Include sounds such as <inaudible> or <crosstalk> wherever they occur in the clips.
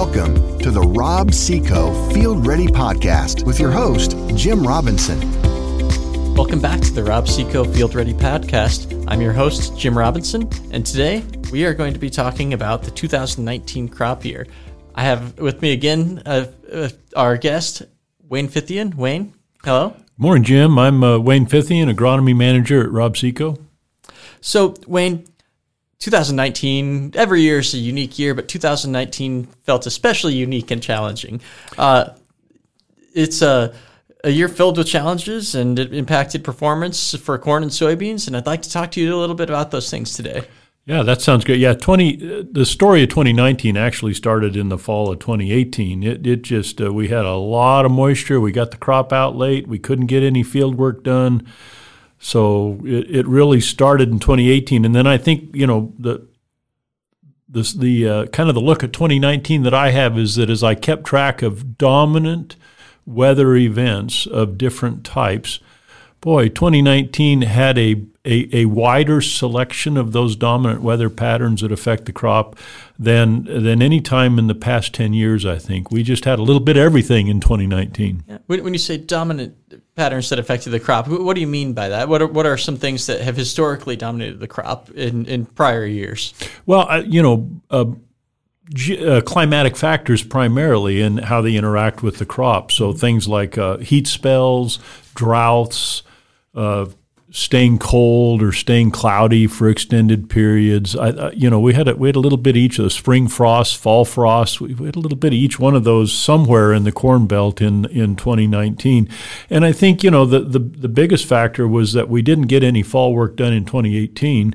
Welcome to the Rob-See-Co Field Ready Podcast with your host, Jim Robinson. Welcome back to the Rob-See-Co Field Ready Podcast. I'm your host, Jim Robinson, and today we are going to be talking about the 2019 crop year. I have with me again uh, uh, our guest, Wayne Fithian. Wayne, hello. Morning, Jim. I'm uh, Wayne Fithian, agronomy manager at Rob-See-Co. So, Wayne, 2019, every year is a unique year, but 2019 felt especially unique and challenging. Uh, it's a, a year filled with challenges and it impacted performance for corn and soybeans. And I'd like to talk to you a little bit about those things today. Yeah, that sounds good. Yeah, 20 the story of 2019 actually started in the fall of 2018. It it just uh, we had a lot of moisture, we got the crop out late, we couldn't get any field work done. So it, it really started in 2018, and then I think you know the this the uh, kind of the look at 2019 that I have is that as I kept track of dominant weather events of different types, boy, 2019 had a a, a, wider selection of those dominant weather patterns that affect the crop than than any time in the past 10 years i think. We just had a little bit of everything in 2019 yeah. when, you say dominant patterns that affected the crop what do you mean by that? What are, what are some things that have historically dominated the crop in, in prior years? Well uh, you know uh, uh, climatic factors primarily and how they interact with the crop. So things like uh, heat spells droughts uh, staying cold or staying cloudy for extended periods. I, I, you know, we had a, we had a little bit each of the spring frost, fall frost. We, we, had a little bit of each one of those somewhere in the Corn Belt in in 2019. And I think you know the the, the biggest factor was that we didn't get any fall work done in 2018.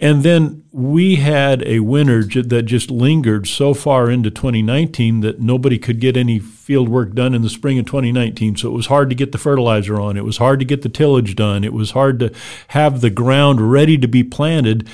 And then we had a winter that just lingered so far into 2019 that nobody could get any field work done in the spring of 2019. So it was hard to get the fertilizer on. It was hard to get the tillage done. It was hard to have the ground ready to be planted.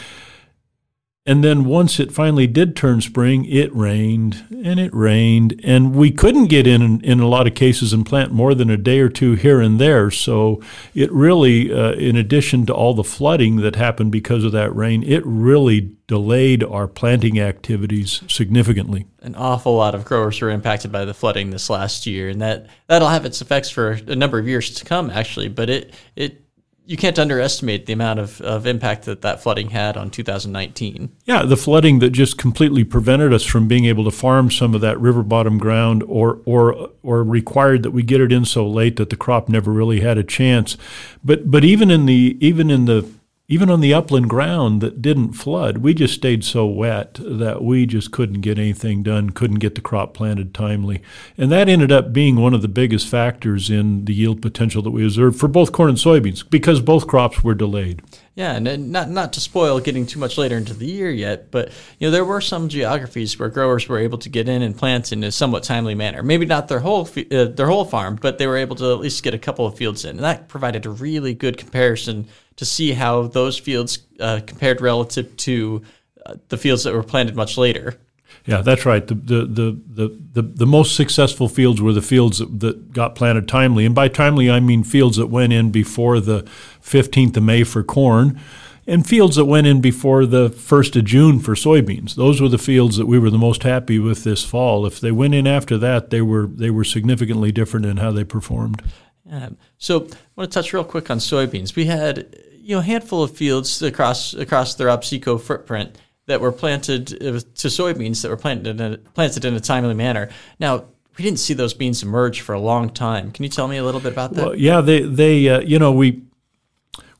And then once it finally did turn spring, it rained and it rained, and we couldn't get in in a lot of cases and plant more than a day or two here and there. So it really, uh, in addition to all the flooding that happened because of that rain, it really delayed our planting activities significantly. An awful lot of growers were impacted by the flooding this last year, and that that'll have its effects for a number of years to come, actually. But it it you can't underestimate the amount of, of impact that that flooding had on 2019. Yeah, the flooding that just completely prevented us from being able to farm some of that river bottom ground or, or, or required that we get it in so late that the crop never really had a chance. But, but even in the, even in the even on the upland ground that didn't flood, we just stayed so wet that we just couldn't get anything done, couldn't get the crop planted timely. And that ended up being one of the biggest factors in the yield potential that we observed for both corn and soybeans because both crops were delayed. Yeah, and not not to spoil getting too much later into the year yet, but you know there were some geographies where growers were able to get in and plant in a somewhat timely manner. Maybe not their whole uh, their whole farm, but they were able to at least get a couple of fields in, and that provided a really good comparison to see how those fields uh, compared relative to uh, the fields that were planted much later. Yeah, that's right. The, the, the, the, the, the most successful fields were the fields that, that, got planted timely. And by timely, I mean fields that went in before the 15th of May for corn and fields that went in before the 1st of June for soybeans. Those were the fields that we were the most happy with this fall. If they went in after that, they were, they were significantly different in how they performed. Um, so I want to touch real quick on soybeans. We had you know, handful of fields across across the Rob-See-Co footprint that were planted uh, to soybeans that were planted in a, planted in a timely manner. Now, we didn't see those beans emerge for a long time. Can you tell me a little bit about that? Well, yeah, they they uh, you know we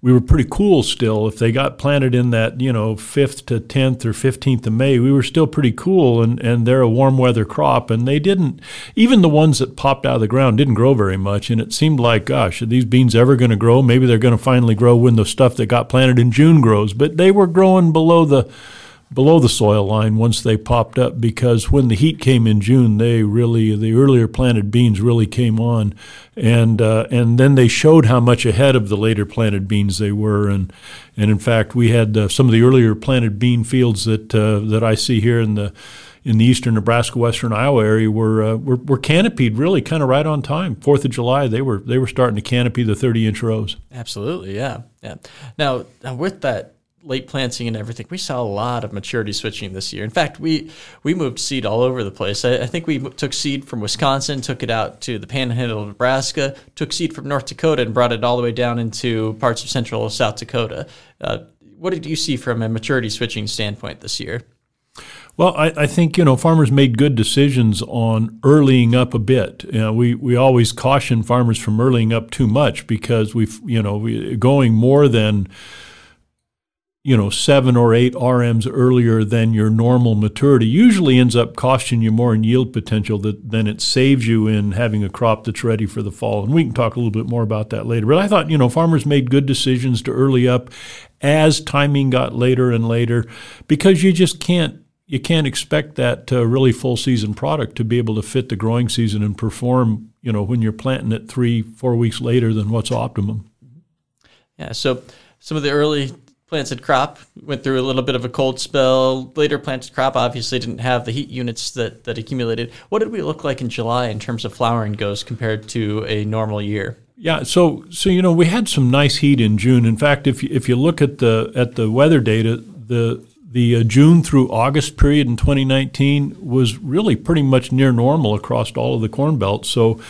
we were pretty cool still. If they got planted in that, you know, 5th to 10th or 15th of May, we were still pretty cool and, and they're a warm weather crop. And they didn't, even the ones that popped out of the ground didn't grow very much. And it seemed like, gosh, are these beans ever going to grow? Maybe they're going to finally grow when the stuff that got planted in June grows. But they were growing below the, below the soil line once they popped up because when the heat came in June, they really the earlier planted beans really came on, and uh, and then they showed how much ahead of the later planted beans they were, and and in fact we had uh, some of the earlier planted bean fields that uh, that I see here in the in the eastern Nebraska, western Iowa area were uh, were, were canopied really kind of right on time. Fourth of July, they were they were starting to canopy the thirty inch rows. Absolutely, yeah, yeah. Now, now with that late planting and everything, we saw a lot of maturity switching this year. In fact, we we moved seed all over the place. I, I, think we took seed from Wisconsin, took it out to the Panhandle of Nebraska, took seed from North Dakota, and brought it all the way down into parts of central South Dakota. Uh, what did you see from a maturity switching standpoint this year? Well, I, I, think you know farmers made good decisions on earlying up a bit. You know, we we always caution farmers from earlying up too much because we've you know we, going more than you know seven or eight RMs earlier than your normal maturity usually ends up costing you more in yield potential that, than it saves you in having a crop that's ready for the fall. And we can talk a little bit more about that later. But I thought you know farmers made good decisions to early up as timing got later and later because you just can't you can't expect that uh, really full season product to be able to fit the growing season and perform, you know, when you're planting it three, four weeks later than what's optimum. Yeah. So some of the early planted crop went through a little bit of a cold spell. Later planted crop obviously didn't have the heat units that, that accumulated. What did we look like in July in terms of flowering goes compared to a normal year? Yeah, so so you know we had some nice heat in June. In fact, if you, if you look at the at the weather data, the the uh, June through August period in 2019 was really pretty much near normal across all of the corn belts. So,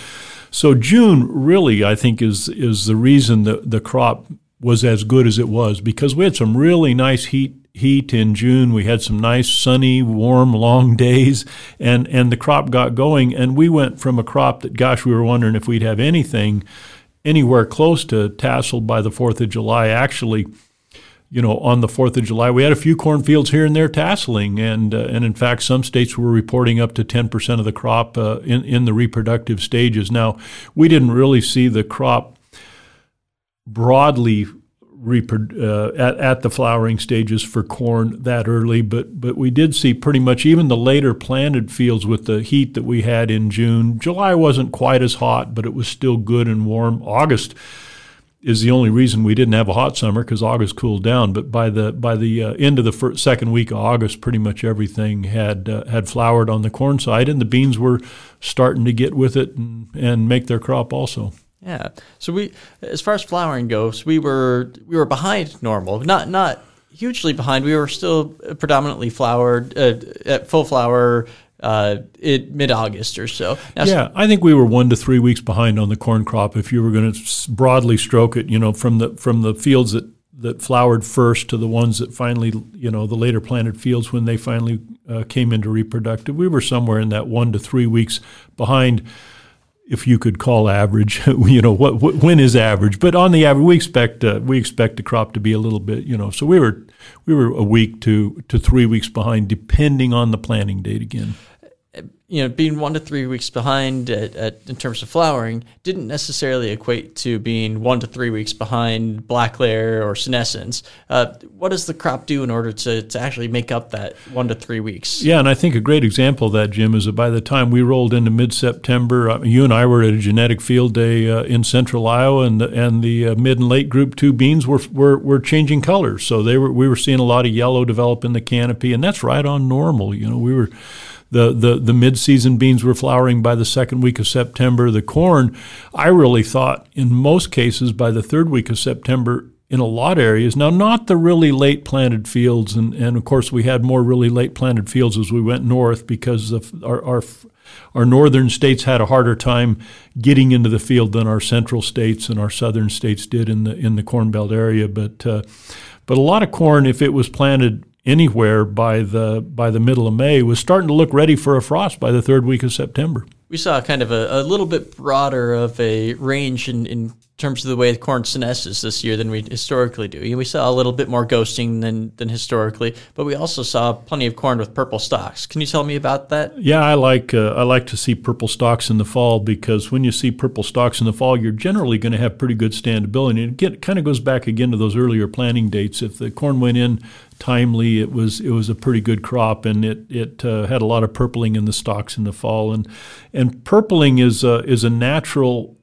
so June really, I think, is is the reason that the crop was as good as it was because we had some really nice heat heat in June. We had some nice sunny, warm, long <laughs> days, and and the crop got going. And we went from a crop that, gosh, we were wondering if we'd have anything anywhere close to tasseled by the Fourth of July. Actually you know, on the Fourth of July, we had a few cornfields here and there tasseling, and uh, and in fact, some states were reporting up to ten percent of the crop uh, in in the reproductive stages. Now, we didn't really see the crop broadly uh, at, at the flowering stages for corn that early, but but we did see pretty much even the later planted fields with the heat that we had in June. July wasn't quite as hot, but it was still good and warm. August is the only reason we didn't have a hot summer because August cooled down. But by the by the uh, end of the first, second week of August, pretty much everything had uh, had flowered on the corn side, and the beans were starting to get with it and, and make their crop also. Yeah. So we, as far as flowering goes, we were we were behind normal. Not not hugely behind. We were still predominantly flowered uh, at full flower uh, mid August or so. Now, yeah, I think we were one to three weeks behind on the corn crop. If you were going to broadly stroke it, you know, from the from the fields that that flowered first to the ones that finally, you know, the later planted fields when they finally uh, came into reproductive, we were somewhere in that one to three weeks behind if you could call average, <laughs> you know, what, what, when is average? But on the average, we expect uh, we expect the crop to be a little bit, you know. So we were we were a week to to three weeks behind, depending on the planting date again you know, being one to three weeks behind at, at, in terms of flowering didn't necessarily equate to being one to three weeks behind black layer or senescence. Uh, what does the crop do in order to, to actually make up that one to three weeks? Yeah, and I think a great example of that, Jim, is that by the time we rolled into mid September, uh, you and I were at a genetic field day uh, in central Iowa, and the, and the uh, mid and late group two beans were, were, were changing colors. So they were we were seeing a lot of yellow develop in the canopy, and that's right on normal. You know, we were the, the, the mid-season beans were flowering by the second week of September. The corn, I really thought in most cases by the third week of September in a lot of areas. Now, not the really late planted fields, and, and of course we had more really late planted fields as we went north because our, our our northern states had a harder time getting into the field than our central states and our southern states did in the in the Corn Belt area. But uh, but a lot of corn, if it was planted anywhere by the by the middle of May was starting to look ready for a frost by the third week of September. We saw kind of a, a little bit broader of a range in, in terms of the way the corn senesces this year than we historically do. We saw a little bit more ghosting than, than historically, but we also saw plenty of corn with purple stalks. Can you tell me about that? Yeah, I like uh, I like to see purple stalks in the fall because when you see purple stalks in the fall, you're generally going to have pretty good standability. And it get, kind of goes back again to those earlier planting dates. If the corn went in timely, it was it was a pretty good crop, and it it uh, had a lot of purpling in the stalks in the fall. And and purpling is a, is a natural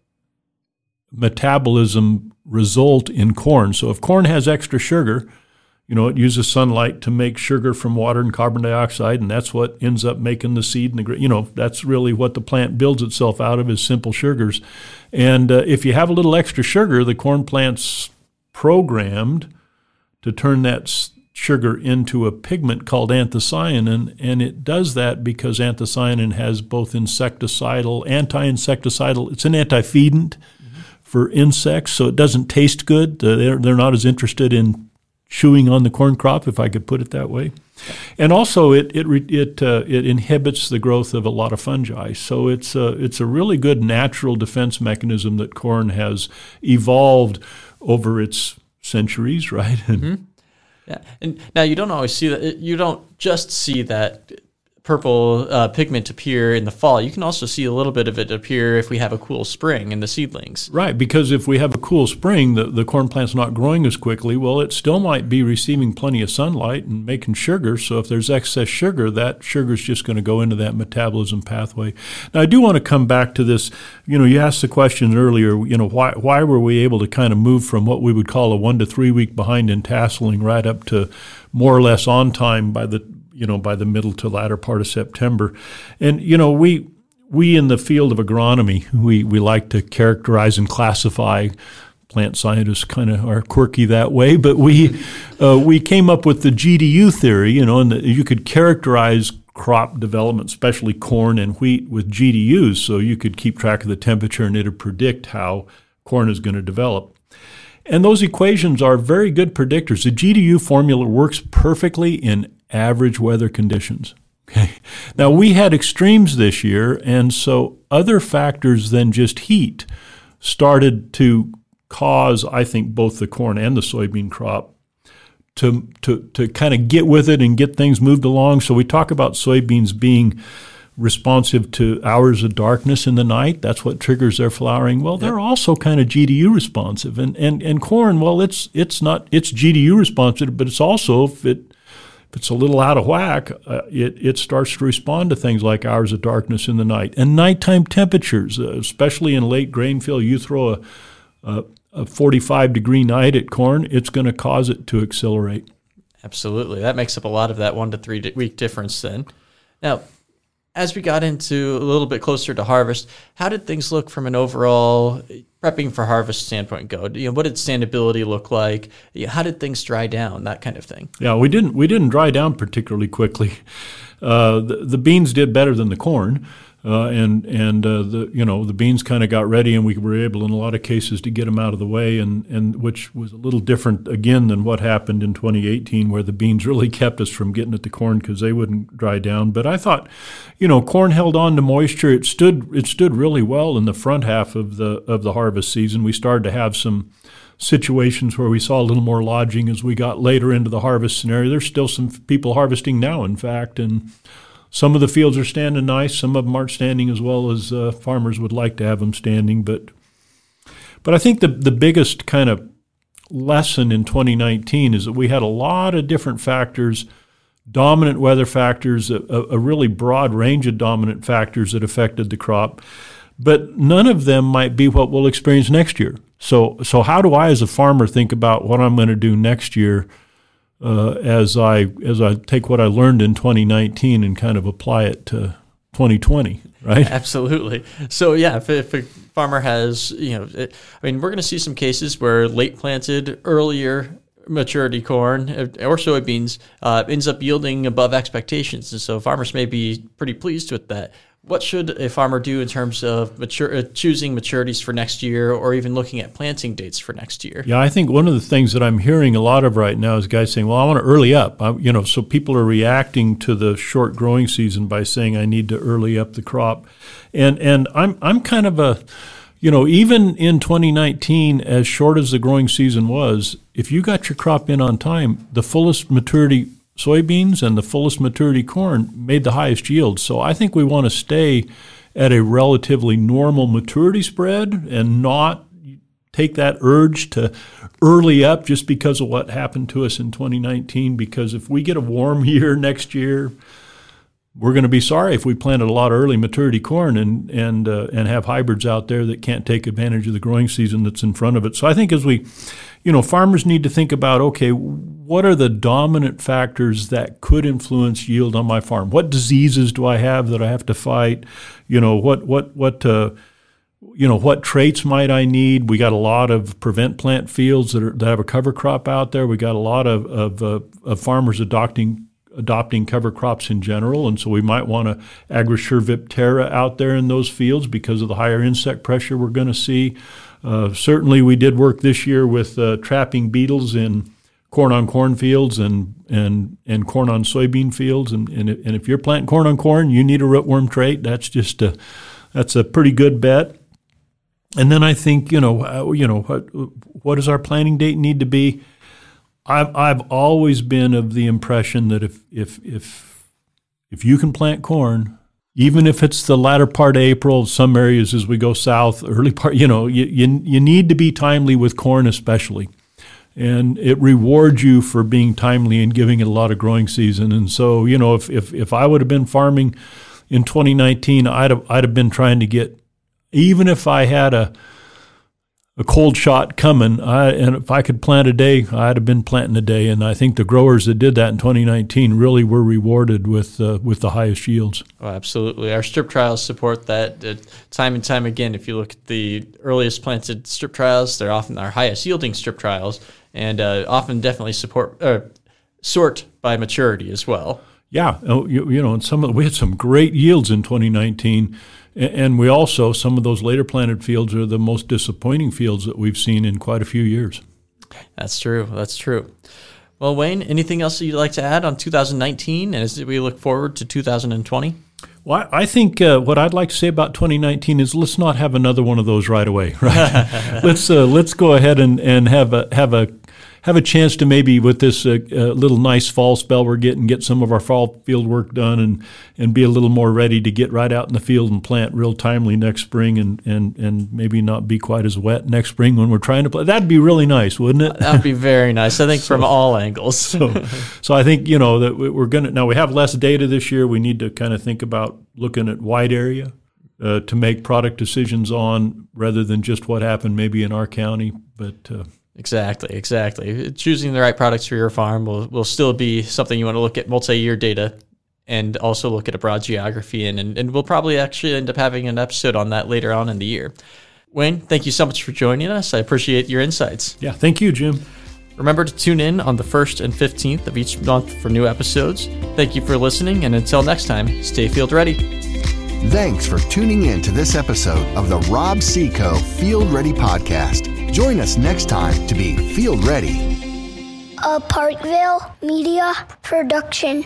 metabolism result in corn. So if corn has extra sugar, you know, it uses sunlight to make sugar from water and carbon dioxide, and that's what ends up making the seed and the you know that's really what the plant builds itself out of is simple sugars. And uh, if you have a little extra sugar, the corn plant's programmed to turn that sugar into a pigment called anthocyanin, and it does that because anthocyanin has both insecticidal, anti-insecticidal. It's an antifeedant. For insects, so it doesn't taste good. Uh, they're, they're not as interested in chewing on the corn crop, if I could put it that way. And also, it it it uh, it inhibits the growth of a lot of fungi. So it's a it's a really good natural defense mechanism that corn has evolved over its centuries, <laughs> right? Mm-hmm. Yeah, and now you don't always see that. You don't just see that purple uh, pigment appear in the fall. You can also see a little bit of it appear if we have a cool spring in the seedlings. Right, because if we have a cool spring, the, the corn plant's not growing as quickly. Well, it still might be receiving plenty of sunlight and making sugar. So if there's excess sugar, that sugar is just going to go into that metabolism pathway. Now, I do want to come back to this. You know, you asked the question earlier. You know, why why were we able to kind of move from what we would call a one to three week behind in tasseling right up to more or less on time by the you know, by the middle to latter part of September. And, you know, we, we in the field of agronomy, we, we like to characterize and classify plant scientists kind of are quirky that way, but we <laughs> uh, we came up with the GDU theory, you know, and the, you could characterize crop development, especially corn and wheat, with GDUs, so you could keep track of the temperature and it'd predict how corn is going to develop. And those equations are very good predictors. The GDU formula works perfectly in average weather conditions. Okay. Now we had extremes this year, and so other factors than just heat started to cause, I think, both the corn and the soybean crop to to to kind of get with it and get things moved along. So we talk about soybeans being responsive to hours of darkness in the night. That's what triggers their flowering. Well, they're also kind of GDU responsive, and and and corn. Well, it's it's not it's GDU responsive, but it's also if it if it's a little out of whack, uh, it, it starts to respond to things like hours of darkness in the night and nighttime temperatures, uh, especially in late grain fill. You throw a, a, a 45 degree night at corn, it's going to cause it to accelerate. Absolutely. That makes up a lot of that one to three week difference then. Now, as we got into a little bit closer to harvest, how did things look from an overall prepping for harvest standpoint go? You know, what did standability look like? How did things dry down? That kind of thing. Yeah, we didn't we didn't dry down particularly quickly. Uh, the, the beans did better than the corn. Uh, and and uh, the you know the beans kind of got ready, and we were able in a lot of cases to get them out of the way, and and which was a little different again than what happened in 2018, where the beans <laughs> really kept us from getting at the corn because they wouldn't dry down. But I thought, you know, corn held on to moisture. It stood it stood really well in the front half of the of the harvest season. We started to have some situations where we saw a little more lodging as we got later into the harvest scenario. There's still some people harvesting now, in fact, and some of the fields are standing nice. Some of them aren't standing as well as uh, farmers would like to have them standing. But but I think the the biggest kind of lesson in 2019 is that we had a lot of different factors, dominant weather factors, a, a really broad range of dominant factors that affected the crop. But none of them might be what we'll experience next year. So so how do I as a farmer think about what I'm going to do next year? Uh, as I as I take what I learned in 2019 and kind of apply it to 2020, right? <laughs> Absolutely. So yeah, if, if a farmer has, you know, it, I mean, we're going to see some cases where late planted, earlier maturity corn uh, or soybeans uh, ends up yielding above expectations, and so farmers may be pretty pleased with that what should a farmer do in terms of mature, uh, choosing maturities for next year or even looking at planting dates for next year? Yeah, I think one of the things that I'm hearing a lot of right now is guys saying, well, I want to early up. I, you know, so people are reacting to the short growing season by saying I need to early up the crop. And, and I'm, I'm kind of a, you know, even in 2019, as short as the growing season was, if you got your crop in on time, the fullest maturity soybeans and the fullest maturity corn made the highest yield. So I think we want to stay at a relatively normal maturity spread and not take that urge to early up just because of what happened to us in 2019. Because if we get a warm <laughs> year next year, we're going to be sorry if we planted a lot of early maturity corn and and uh, and have hybrids out there that can't take advantage of the growing season that's in front of it. So I think as we you know, farmers need to think about okay, what are the dominant factors that could influence yield on my farm? What diseases do I have that I have to fight? You know, what what what uh, you know, what traits might I need? We got a lot of prevent plant fields that, are, that have a cover crop out there. We got a lot of, of, uh, of farmers adopting adopting cover crops in general, and so we might want to AgriSure Viptera out there in those fields because of the higher insect pressure we're going to see. Uh, certainly, we did work this year with uh, trapping beetles in corn on corn fields and and and corn on soybean fields, and and, and if you're planting corn on corn, you need a rootworm trait. That's just a that's a pretty good bet. And then I think you know uh, you know what what does our planting date need to be? I've I've always been of the impression that if if if if you can plant corn, even if it's the latter part of April, some areas as we go south, early part, you know, you you, you need to be timely with corn especially. And it rewards you for being timely and giving it a lot of growing season. And so, you know, if, if, if I would have been farming in 2019, I'd have, I'd have been trying to get even if I had a a cold shot coming, I, and if I could plant a day, I'd have been planting a day. And I think the growers that did that in 2019 really were rewarded with uh, with the highest yields. Oh, absolutely, our strip trials support that uh, time and time again. If you look at the earliest planted strip trials, they're often our highest yielding strip trials, and uh, often definitely support uh, sort by maturity as well. Yeah, oh, you, you know, and some of, we had some great yields in 2019 and we also, some of those later planted fields are the most disappointing fields that we've seen in quite a few years. That's true. That's true. Well, Wayne, anything else that you'd like to add on 2019 and as we look forward to 2020? Well, I think uh, what I'd like to say about 2019 is let's not have another one of those right away. <laughs> Right? <laughs> let's uh, let's go ahead and, and have a have a have a chance to maybe with this uh, uh, little nice fall spell we're getting, get some of our fall field work done and, and be a little more ready to get right out in the field and plant real timely next spring and, and, and maybe not be quite as wet next spring when we're trying to play. That'd be really nice, wouldn't it? That'd be very nice. I think <laughs> so, from all angles. <laughs> so, so I think, you know, that we're going to, now we have less data this year. We need to kind of think about looking at wide area. Uh, to make product decisions on rather than just what happened maybe in our county. But uh, Exactly, exactly. Choosing the right products for your farm will, will still be something you want to look at multi year data and also look at a broad geography. And, and, and we'll probably actually end up having an episode on that later on in the year. Wayne, thank you so much for joining us. I appreciate your insights. Yeah, thank you, Jim. Remember to tune in on the 1st and 15th of each month for new episodes. Thank you for listening, and until next time, stay field ready. Thanks for tuning in to this episode of the Rob-See-Co Field Ready Podcast. Join us next time to be field ready. A Parkville Media Production.